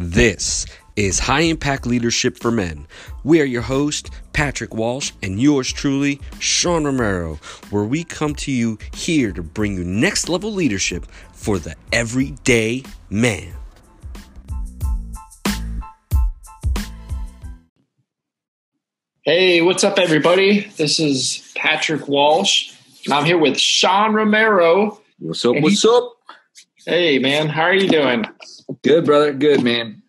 This is High Impact Leadership for Men. We are your host, Patrick Walsh, and yours truly, Sean Romero, where we come to you here to bring you next level leadership for the everyday man. Hey, what's up, everybody? This is Patrick Walsh, and I'm here with Sean Romero. What's up? What's up? Hey, man, how are you doing? Good, brother. Good, man.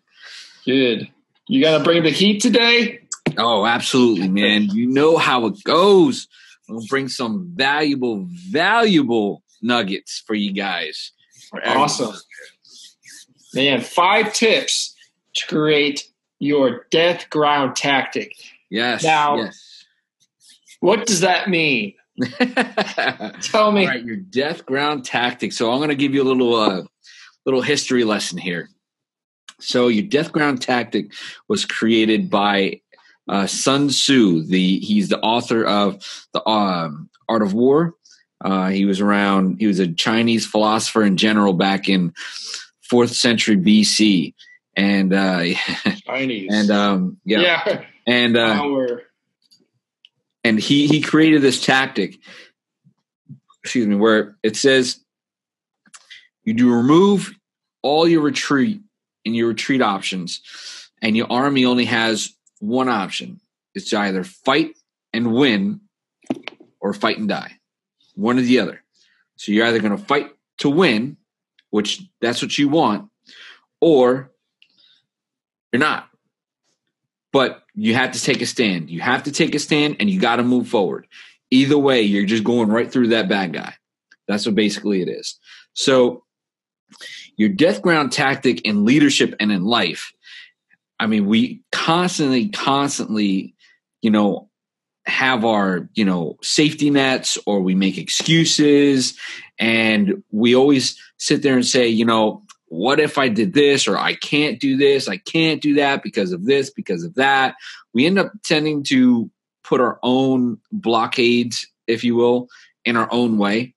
Good. You got to bring the heat today? Oh, absolutely, man. You know how it goes. I'm gonna bring some valuable, valuable nuggets for you guys. For. Awesome. Man, five tips to create your death ground tactic. Yes. Now- yes. What does that mean? Tell me. right, your death ground tactic. So I'm going to give you a little, uh, little history lesson here. So your death ground tactic was created by uh, Sun Tzu. The he's the author of the um, Art of War. Uh, he was around. He was a Chinese philosopher and general back in fourth century BC, and uh, Chinese. and um, yeah, yeah. and uh, and he he created this tactic excuse me where it says you do remove all your retreat and your retreat options and your army only has one option it's either fight and win or fight and die one or the other so you're either going to fight to win which that's what you want or you're not but you have to take a stand. You have to take a stand and you got to move forward. Either way, you're just going right through that bad guy. That's what basically it is. So, your death ground tactic in leadership and in life, I mean, we constantly, constantly, you know, have our, you know, safety nets or we make excuses and we always sit there and say, you know, what if I did this or I can't do this, I can't do that because of this, because of that. We end up tending to put our own blockades, if you will, in our own way.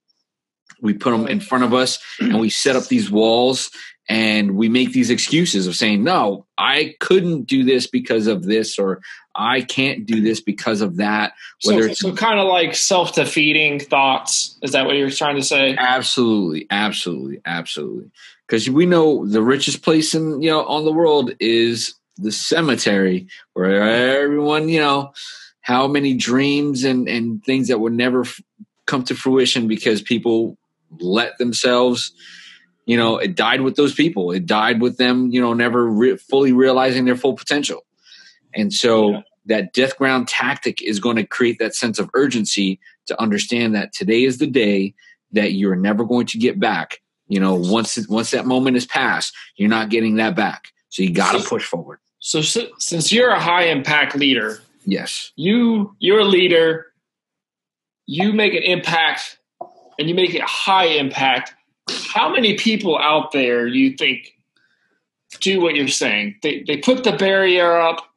We put them in front of us and we set up these walls and we make these excuses of saying, no, I couldn't do this because of this or I can't do this because of that. so, Whether it's so kind of like self defeating thoughts. Is that what you're trying to say? Absolutely, absolutely, absolutely. Because we know the richest place in you know on the world is the cemetery, where everyone you know how many dreams and and things that would never f- come to fruition because people let themselves. You know, it died with those people. It died with them. You know, never re- fully realizing their full potential. And so Yeah. that death ground tactic is going to create that sense of urgency to understand that today is the day that you're never going to get back. You know, once once that moment is past, you're not getting that back. So you got to push forward. So, si- since you're a high impact leader, Yes. you you're a leader you make an impact and you make it high impact how many people out there you think do what you're saying? They they put the barrier up.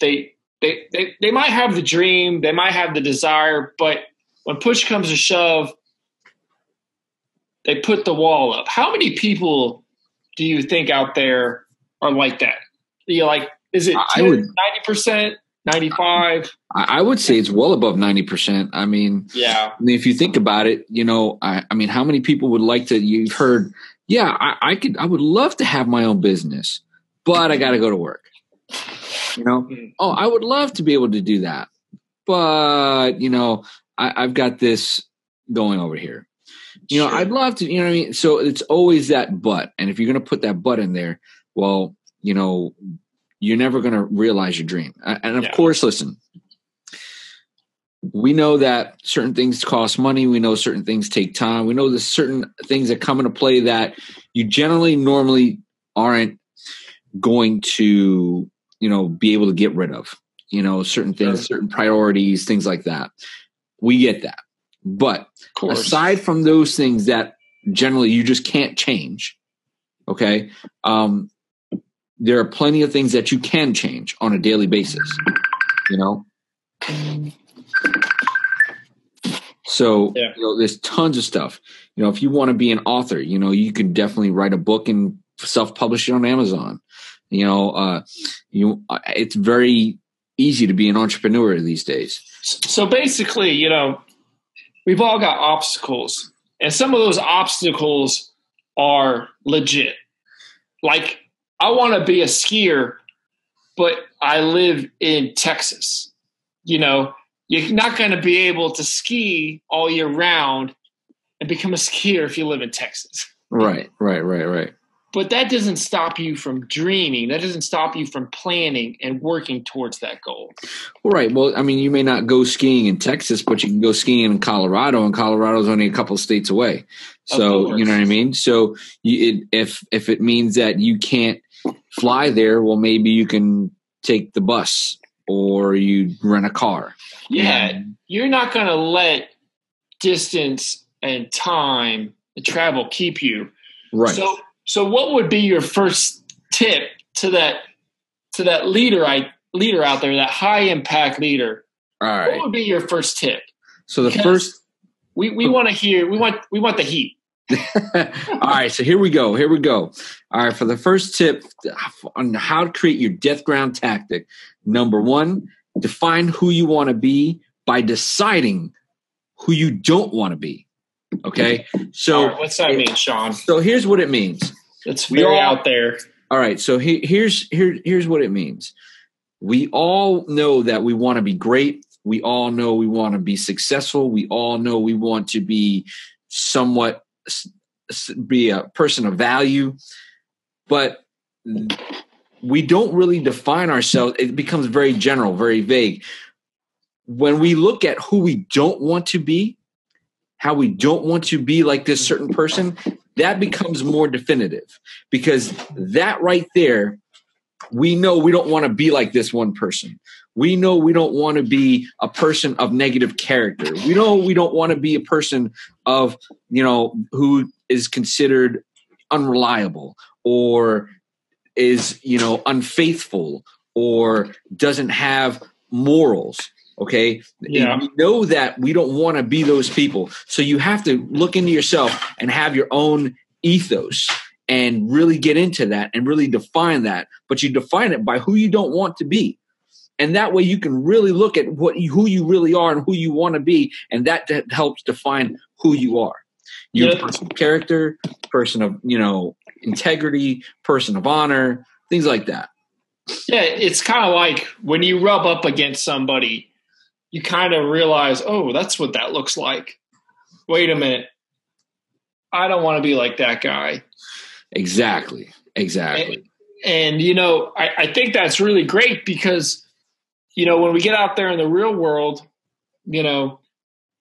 They they they, they might have the dream they might have the desire but when push comes to shove they put the wall up. How many people do you think out there are like that? You like is it 10, would- 90% 95 I, I would say it's well above ninety percent. I mean, yeah I mean, if you think about it, you know, I, I mean, how many people would like to? You've heard, yeah, I, I could, I would love to have my own business, but I got to go to work. You know, Mhm. oh, I would love to be able to do that, but you know, I, I've got this going over here. You know, Sure. I'd love to. You know what I mean? So it's always that but, and if you're going to put that but in there, well, you know, you're never going to realize your dream. And of Yeah. course, listen, we know that certain things cost money. We know certain things take time. We know there's certain things that come into play that you generally normally aren't going to, you know, be able to get rid of. You know, certain things, Sure. certain priorities, things like that. We get that. But aside from those things that generally you just can't change okay um there are plenty of things that you can change on a daily basis you know So Yeah. you know, there's tons of stuff. You know, if you want to be an author, you know, you can definitely write a book and self-publish it on Amazon. You know, uh, you uh, it's very easy to be an entrepreneur these days. So basically, you know, we've all got obstacles, and some of those obstacles are legit. Like, I want to be a skier, but I live in Texas. You know, you're not going to be able to ski all year round and become a skier if you live in Texas. Right, right, right, right. But that doesn't stop you from dreaming. That doesn't stop you from planning and working towards that goal. Right. Well, I mean, you may not go skiing in Texas, but you can go skiing in Colorado, and Colorado's only a couple states away. So you know what I mean. So you, it, if if it means that you can't fly there, well, maybe you can take the bus or you rent a car. Yeah, you're not going to let distance and time and travel keep you. Right. So, so what would be your first tip to that to that leader I leader out there, that high impact leader? All right. What would be your first tip? So the Because first We we oh. want to hear. We want we want the heat. All right, so here we go. Here we go. All right, for the first tip on how to create your death ground tactic. Number one, define who you want to be by deciding who you don't want to be. Okay, so right, what's that mean, Sean? so here's what it means. It's We very all- out there. All right, so he, here's here here's what it means. We all know that we want to be great. We all know we want to be successful. We all know we want to be somewhat be a person of value, but we don't really define ourselves. It becomes very general, very vague. When we look at who we don't want to be, how we don't want to be like this certain person, that becomes more definitive because that right there, we know we don't want to be like this one person. We know we don't want to be a person of negative character. We know we don't want to be a person of, you know, who is considered unreliable or is, you know, unfaithful or doesn't have morals. Okay. Yeah. We know that we don't want to be those people. So you have to look into yourself and have your own ethos and really get into that and really define that. But you define it by who you don't want to be. And that way you can really look at what you, who you really are and who you want to be. And that, that helps define who you are. You're Yeah. a person of character, person of, you know, integrity, person of honor, things like that. Yeah, it's kind of like when you rub up against somebody, you kind of realize, oh, that's what that looks like. Wait a minute. I don't want to be like that guy. Exactly. Exactly. And, you know, I, I think that's really great because, you know, when we get out there in the real world, you know,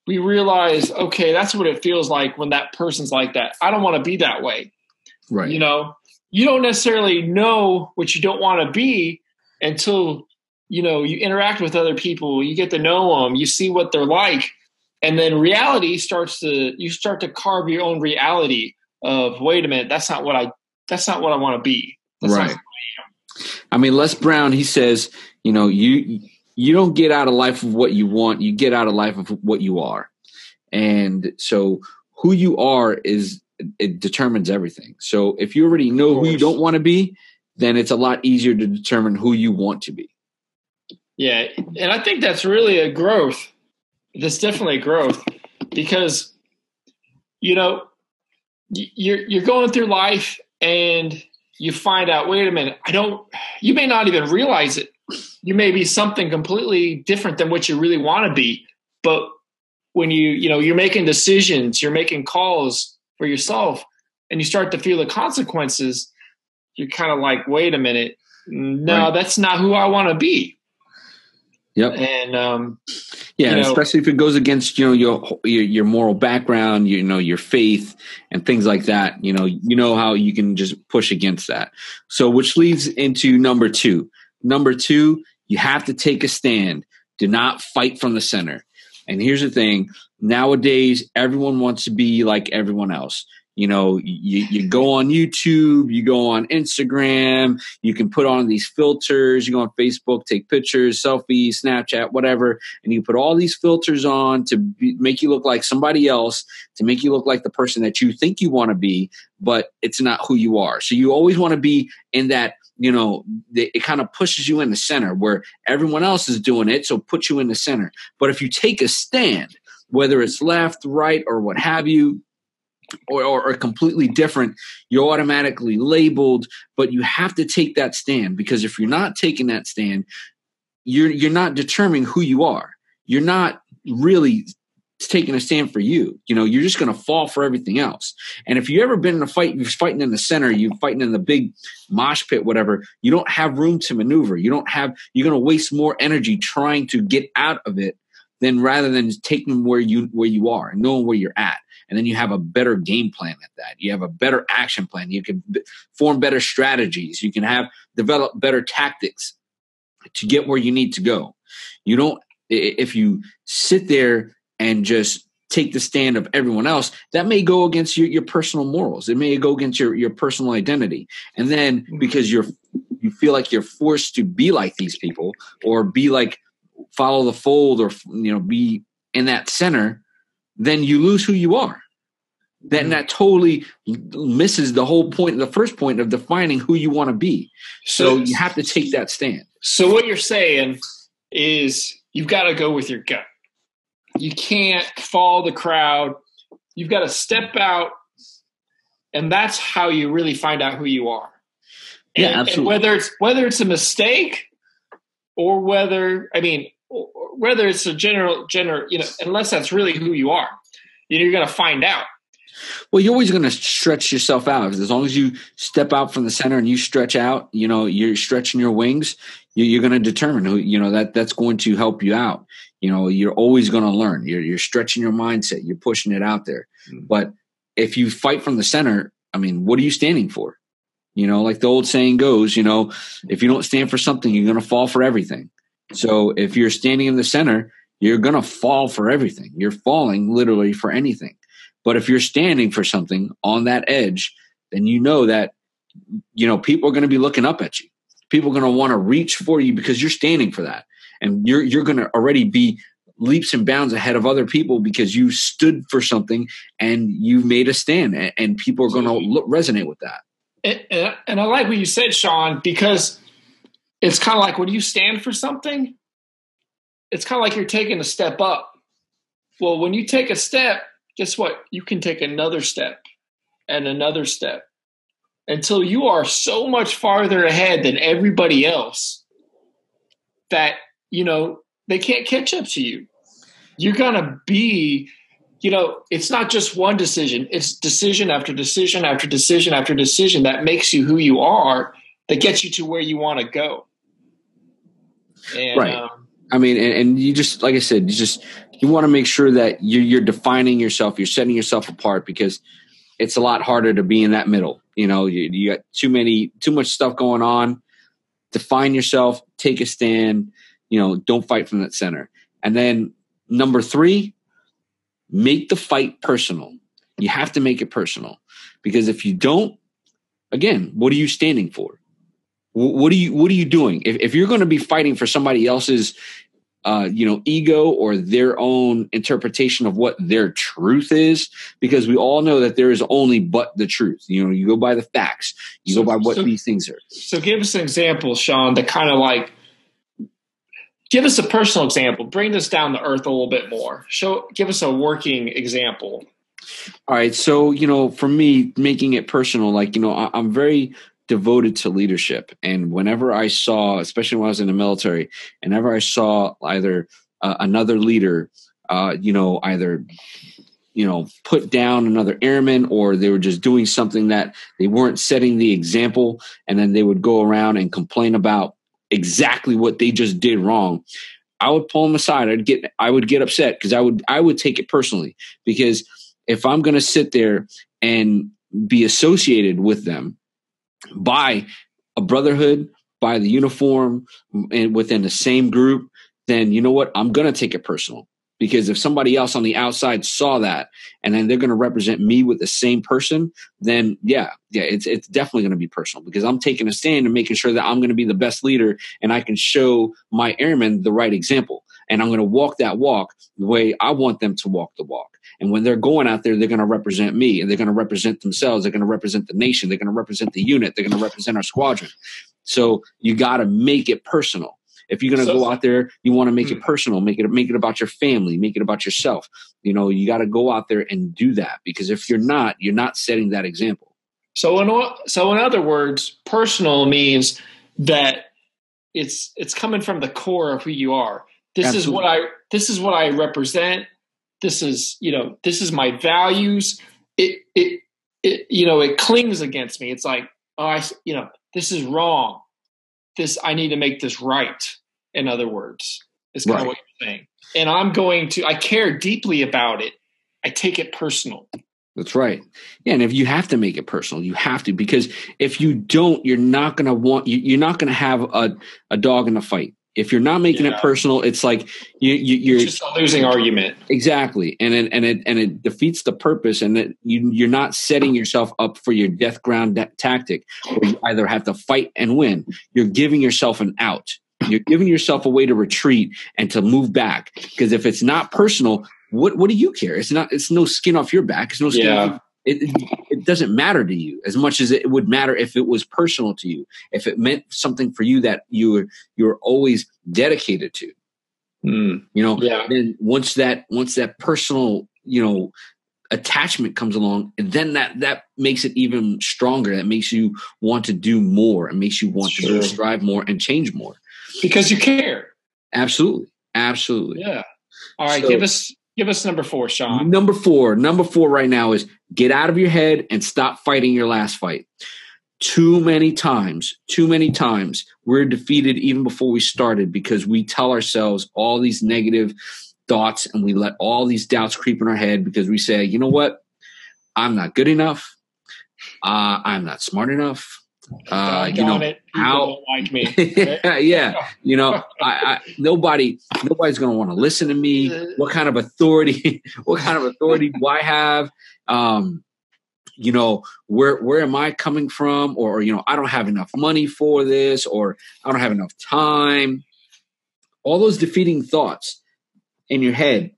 we realize, okay, that's what it feels like when that person's like that. I don't want to be that way. Right. You know, you don't necessarily know what you don't want to be until you know you interact with other people, you get to know them, you see what they're like, and then reality starts to you start to carve your own reality of wait a minute, that's not what I that's not what I want to be. That's Right. I mean, Les Brown, he says, you know, you you don't get out of life of what you want, you get out of life of what you are. And so who you are is it determines everything. So if you already know who you don't want to be, then it's a lot easier to determine who you want to be. Yeah, and I think that's really a growth. That's definitely a growth because you know you're you're going through life and you find out. Wait a minute, I don't. You may not even realize it. You may be something completely different than what you really want to be. But when you you know you're making decisions, you're making calls for yourself, and you start to feel the consequences. You're kind of like, wait a minute, no, Right. that's not who I want to be. Yep. And um, Yeah, you know- especially if it goes against you know your, your your moral background, you know your faith and things like that. You know, you know how you can just push against that. So, which leads into number two. Number two, you have to take a stand. Do not fight from the center. And here's the thing: nowadays, everyone wants to be like everyone else. You know, you, you go on YouTube, you go on Instagram, you can put on these filters, you go on Facebook, take pictures, selfies, Snapchat, whatever, and you put all these filters on to be, make you look like somebody else, to make you look like the person that you think you want to be, but it's not who you are. So you always want to be in that, you know, it kind of pushes you in the center where everyone else is doing it. So put you in the center. But if you take a stand, whether it's left, right, or what have you, or, or, or, completely different, you're automatically labeled. But you have to take that stand because if you're not taking that stand, you're you're not determining who you are. You're not really taking a stand for you. You know, you're just going to fall for everything else. And if you've ever been in a fight, you're fighting in the center, you're fighting in the big mosh pit, whatever, you don't have room to maneuver. You don't have, you're going to waste more energy trying to get out of it than rather than taking where you, where you are and knowing where you're at. And then you have a better game plan at that. You have a better action plan. You can form better strategies. You can have develop better tactics to get where you need to go. You don't, if you sit there and just take the stand of everyone else, that may go against your, your personal morals. It may go against your, your personal identity. And then mm-hmm. because you're you feel like you're forced to be like these people or be like follow the fold or you know be in that center, then you lose who you are. Then mm-hmm. that totally misses the whole point, the first point of defining who you want to be. So, so you have to take that stand. So what you're saying is you've got to go with your gut you can't follow the crowd. You've got to step out, and that's how you really find out who you are. And, yeah, absolutely. whether it's whether it's a mistake or whether I mean whether it's a general general you know unless that's really who you are, you know, you're going to find out. Well, you're always going to stretch yourself out. As long as you step out from the center and you stretch out, you know, you're stretching your wings. You're going to determine who, you know, that that's going to help you out you know you're always going to learn. You're, you're stretching your mindset. You're pushing it out there. Mm-hmm. but if you fight from the center i mean what are you standing for? You know like the old saying goes you know if you don't stand for something you're going to fall for everything. So if you're standing in the center you're going to fall for everything. You're falling literally for anything. But if you're standing for something on that edge then you know that you know people are going to be looking up at you. People are going to want to reach for you because you're standing for that and you're you're going to already be leaps and bounds ahead of other people because you stood for something and you made a stand and, and people are going to resonate with that. And, and, i like what you said sean because it's kind of like when you stand for something it's kind of like you're taking a step up. Well when you take a step guess what? You can take another step and another step until you are so much farther ahead than everybody else that you know, they can't catch up to you. You're going to be, you know, it's not just one decision, it's decision after decision after decision after decision that makes you who you are, that gets you to where you want to go. And, right. Um, I mean, and, and, you just, like I said, you just, you want to make sure that you're, you're defining yourself, you're setting yourself apart because it's a lot harder to be in that middle. You know, you, you got too many, too much stuff going on. Define yourself, take a stand, you know, don't fight from that center. And then number three, make the fight personal. You have to make it personal because if you don't, again, what are you standing for? What are you What are you doing? If, if you're going to be fighting for somebody else's, uh, you know, ego or their own interpretation of what their truth is, because we all know that there is only but the truth. You know, you go by the facts, you so, go by what so, these things are. So, give us an example, Sean, that kind of like give us a personal example. Bring this down to earth a little bit more. Show, give us a working example. All right. So, you know, for me, making it personal, like, you know, I, I'm very devoted to leadership. And whenever I saw, especially when I was in the military, whenever I saw either uh, another leader, uh, you know, either you know put down another airman or they were just doing something that they weren't setting the example and then they would go around and complain about exactly what they just did wrong, I would pull them aside. I'd get I would get upset because I would I would take it personally because if I'm going to sit there and be associated with them by a brotherhood, by the uniform, and within the same group, then you know what? I'm going to take it personal because if somebody else on the outside saw that and then they're going to represent me with the same person then yeah yeah it's it's definitely going to be personal. Because i'm taking a stand and making sure that i'm going to be the best leader and i can show my airmen the right example. And i'm going to walk that walk the way i want them to walk the walk. And when they're going out there they're going to represent me and they're going to represent themselves they're going to represent the nation they're going to represent the unit they're going to represent our squadron. So you got to make it personal. If you're going to So- go out there, you want to make Hmm. it personal, make it make it about your family, make it about yourself. You know, you got to go out there and do that because if you're not, you're not setting that example. So in o- so in other words, personal means that it's it's coming from the core of who you are. This is what I this is what I represent. This is you know this is my values. It it it you know it clings against me. It's like oh i you know this is wrong. This I need to make this right. In other words, is kind Right. of what you're saying. And I'm going to I care deeply about it. I take it personal. That's right. Yeah, and if you have to make it personal, you have to because if you don't, you're not going to want you, you're not going to have a, a dog in the fight. If you're not making Yeah. it personal, it's like you, you you're It's just a losing argument. exactly, and it and it and it defeats the purpose, and that you you're not setting yourself up for your death ground tactic, where you either have to fight and win. You're giving yourself an out. You're giving yourself a way to retreat and to move back. Because if it's not personal, what what do you care? It's not. It's no skin off your back. It's no skin. Yeah. Off, it, it it doesn't matter to you as much as it would matter if it was personal to you. If it meant something for you that you were you're always dedicated to. Hmm. You know, Yeah. then once that once that personal you know attachment comes along and then that that makes it even stronger that makes you want to do more and makes you want to Sure. strive more and change more Because you care. absolutely absolutely Yeah. All right. So- give us give us number four, Sean. number four number four right now is get out of your head and stop fighting your last fight too many times too many times we're defeated even before we started because we tell ourselves all these negative thoughts and we let all these doubts creep in our head because we say you know what i'm not good enough uh, i'm not smart enough uh, you know it. People how- like me. yeah, yeah. You know, I, I nobody nobody's going to want to listen to me. What kind of authority? What kind of authority do I have? Um, you know, where where am I coming from? Or you know, I don't have enough money for this, or I don't have enough time. All those defeating thoughts in your head.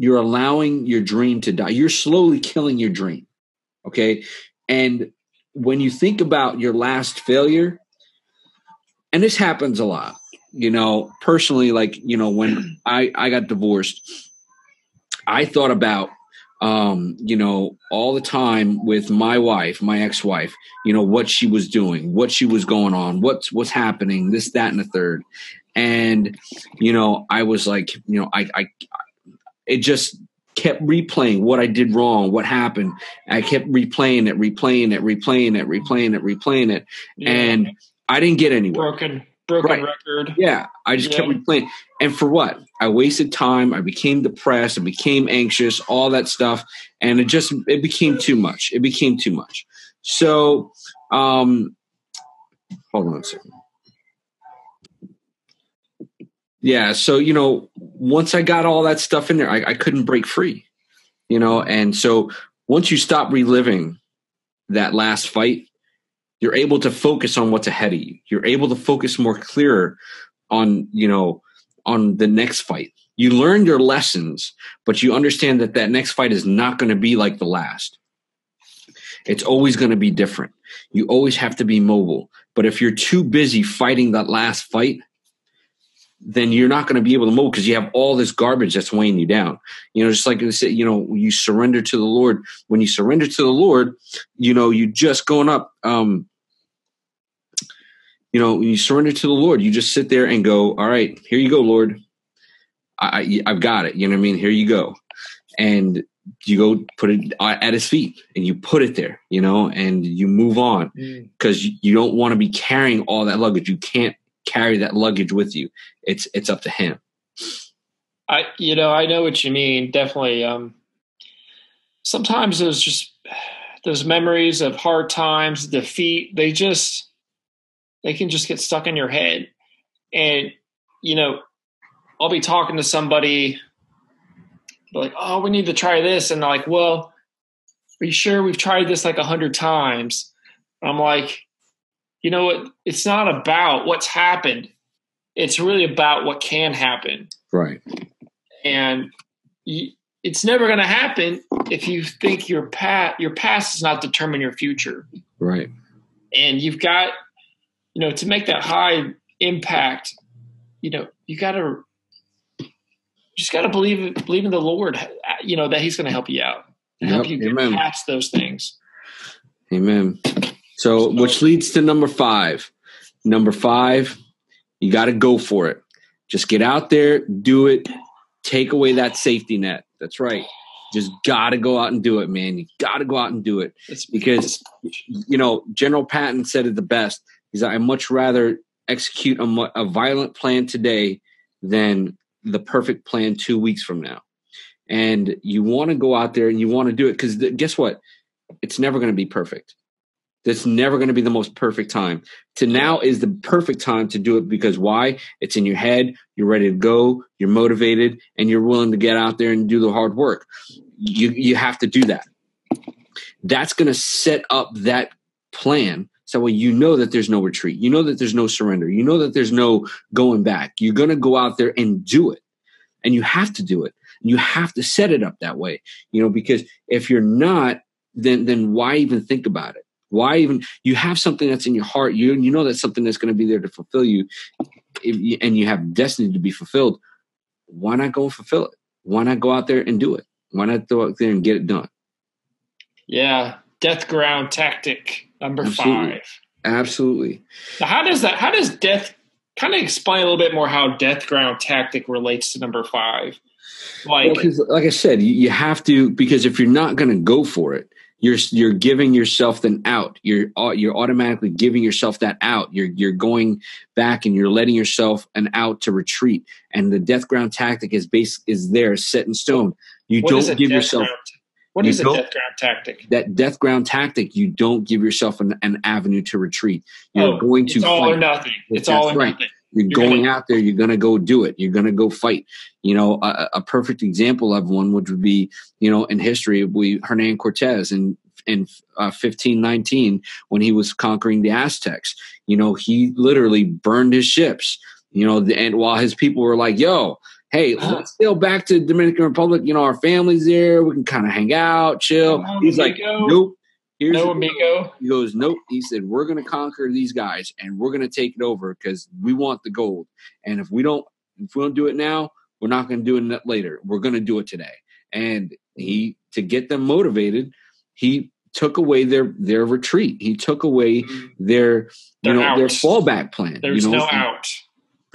You're allowing your dream to die. You're slowly killing your dream. Okay, and when you think about your last failure, and this happens a lot, you know, personally, like, you know, when I, I got divorced, I thought about, um, you know, all the time with my wife, my ex-wife, you know, what she was doing, what she was going on, what's, what's happening, this, that, and the third. And, you know, I was like, you know, I, I, it just kept replaying what I did wrong, what happened. I kept replaying it, replaying it, replaying it, replaying it, replaying it. Yeah. And I didn't get anywhere. broken broken Right. record. Yeah, I just kept replaying. And for what? I wasted time. I became depressed. I became anxious. All that stuff, and it just it became too much. It became too much. So, um, hold on a second. Yeah, so you know, once I got all that stuff in there, I, I couldn't break free. You know, and so once you stop reliving that last fight, you're able to focus on what's ahead of you. You're able to focus more clearer on, you know, on the next fight. You learn your lessons, but you understand that that next fight is not going to be like the last. It's always going to be different. You always have to be mobile. But if you're too busy fighting that last fight, then you're not going to be able to move because you have all this garbage that's weighing you down. You know, just like I said, you know, you surrender to the Lord. When you surrender to the Lord, you know, you just going up. Um, you know, when you surrender to the Lord, you just sit there and go, "All right, here you go, Lord. I, I I've got it. You know what I mean? Here you go." And you go put it at His feet, and you put it there. You know, and you move on Mm. because you don't want to be carrying all that luggage. You can't carry that luggage with you. It's it's up to Him. I you know I know what you mean. Definitely. Um, sometimes those just those memories of hard times, defeat. They just they can just get stuck in your head, and you know I'll be talking to somebody like, oh, we need to try this, and like, well, are you sure we've tried this like a hundred times? I'm like, you know what? It's not about what's happened. It's really about what can happen Right. and you, it's never going to happen if you think your past your past does not determine your future Right. and you've got you know, to make that high impact, you know, you got to just got to believe believe in the Lord. You know that He's going to help you out, help Yep, you amen. past those things. Amen. So, which leads to number five. Number five, you got to go for it. Just get out there, do it, take away that safety net. That's right. Just got to go out and do it, man. You got to go out and do it because, you know, General Patton said it the best. He's like, I much rather execute a, a violent plan today than the perfect plan two weeks from now. And you want to go out there and you want to do it because guess what? It's never going to be perfect. That's never going to be the most perfect time. To now is the perfect time to do it because why? It's in your head. You're ready to go. You're motivated, and you're willing to get out there and do the hard work. You you have to do that. That's going to set up that plan so way you know that there's no retreat. You know that there's no surrender. You know that there's no going back. You're going to go out there and do it, and you have to do it. You have to set it up that way. You know because if you're not, then then why even think about it? Why even you have something that's in your heart? You you know that's something that's going to be there to fulfill you, if you, and you have destiny to be fulfilled. Why not go and fulfill it? Why not go out there and do it? Why not go out there and get it done? yeah, death ground tactic number Absolutely. five. Absolutely. Now, how does that? How does death? Kind of explain a little bit more how death ground tactic relates to number five. Like, Well, like I said, you, you have to because if you're not going to go for it, you're you're giving yourself an out. You're you're automatically giving yourself that out. You're you're going back and you're letting yourself an out to retreat. And the death ground tactic is base is there, set in stone. You what don't give yourself ground- What you is a death ground tactic? that death ground tactic. You don't give yourself an, an avenue to retreat. You're Oh, going to It's all fight. or nothing. It's That's all or right. nothing. You're, going out there. You're going to go do it. You're going to go fight. You know, a, a perfect example of one would be, you know, in history, we Hernan Cortez in in uh, 1519 when he was conquering the Aztecs. You know, he literally burned his ships. You know, the, and while his people were like, "Yo." Hey, let's sail back to Dominican Republic. You know, our family's there. We can kind of hang out, chill. He's like, nope. Here's No amigo. he goes, Nope. He said, We're going to conquer these guys and we're going to take it over because we want the gold. And if we don't, if we don't do it now, we're not going to do it later. We're going to do it today. And he, to get them motivated, he took away their their retreat. He took away mm. their you They're know their fallback plan. There's you know? no out.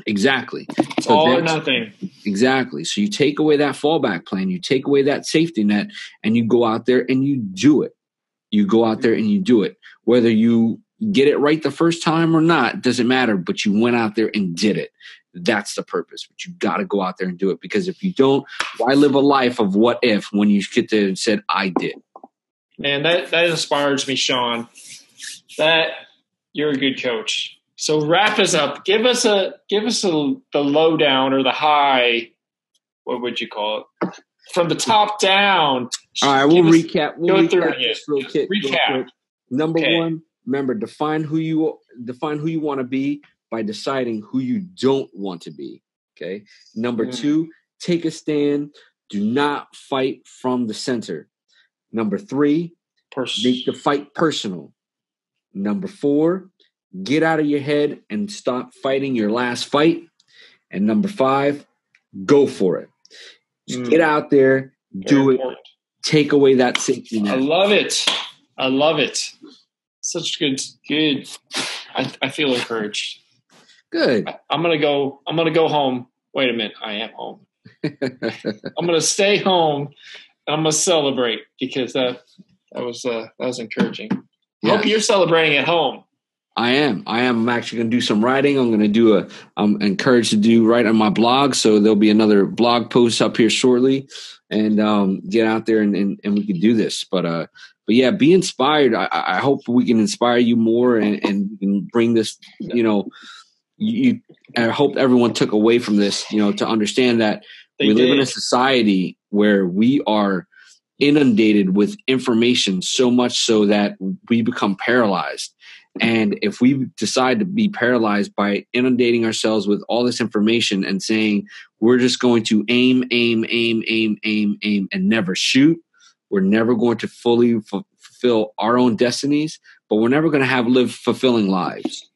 Exactly. It's So all or nothing. Exactly. So you take away that fallback plan, you take away that safety net, and you go out there and you do it. You go out there and you do it. Whether you get it right the first time or not, doesn't matter, but you went out there and did it. That's the purpose. But you got to go out there and do it because if you don't, why live a life of what if when you get there and said, I did? Man, that that inspires me, Sean. That you're a good coach. So wrap us up. Give us a give us a the lowdown or the high. What would you call it? From the top down. All right, we'll Give us- recap. We'll recap it. this real quick. real Recap. quick. Number Okay. one, remember define who you define who you want to be by deciding who you don't want to be. Okay. Number Mm. two, take a stand. Do not fight from the center. Number three, Pers- make the fight personal. Number four, get out of your head and stop fighting your last fight. And number five, go for it. Just Mm. get out there, do Very it, important. take away that safety net. I love it. I love it. Such good good. I, I feel encouraged. Good. I, I'm gonna go. I'm gonna go home. Wait a minute. I am home. I'm gonna stay home. And I'm gonna celebrate because that that was uh, that was encouraging. I Hope you're celebrating at home. I am. I am. I'm actually going to do some writing. I'm going to do a. I'm encouraged to do write on my blog, so there'll be another blog post up here shortly, and um, get out there and, and and we can do this. But uh, but yeah, be inspired. I, I hope we can inspire you more and and bring this. You know, you. I hope everyone took away from this. You know, to understand that They we live in a society where we are inundated with information so much so that we become paralyzed and if we decide to be paralyzed by inundating ourselves with all this information and saying we're just going to aim aim aim aim aim aim and never shoot we're never going to fully f- fulfill our own destinies but we're never going to have live fulfilling lives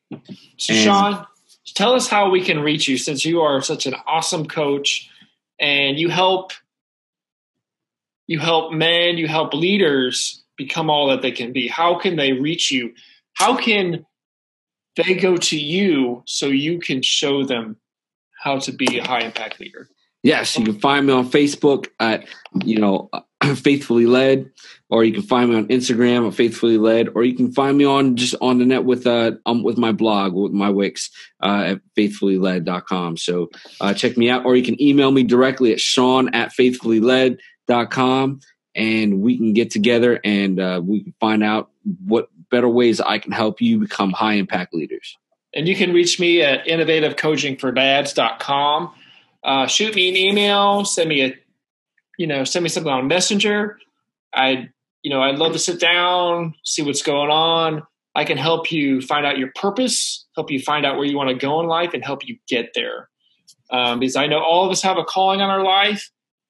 So, And- Sean, tell us how we can reach you since you are such an awesome coach and you help you help men, you help leaders become all that they can be. How can they reach you? How can they go to you so you can show them how to be a high impact leader? Yes, you can find me on Facebook at you know faithfully led, or you can find me on Instagram at faithfully led, or you can find me on just on the net with uh um with my blog with my Wix uh, at faithfullyled.com. So uh, check me out, or you can email me directly at Sean at faithfullyled.com, and we can get together and uh, we can find out what better ways I can help you become high impact leaders. And you can reach me at innovativecoachingfordads.com. Uh, shoot me an email, send me a, you know, send me something on Messenger. I, you know, I'd love to sit down, see what's going on. I can help you find out your purpose, help you find out where you want to go in life, and help you get there. Um, because I know all of us have a calling on our life,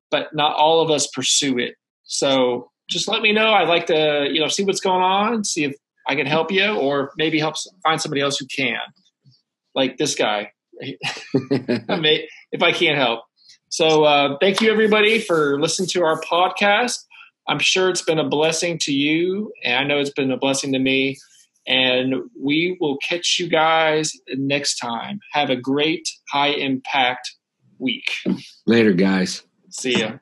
but not all of us pursue it. So just let me know. I'd like to, you know, see what's going on, see if I can help you, or maybe help find somebody else who can, like this guy. If I can't help. So uh, thank you everybody for listening to our podcast. I'm sure it's been a blessing to you, and I know it's been a blessing to me. And we will catch you guys next time. Have a great high impact week. Later, guys. See ya.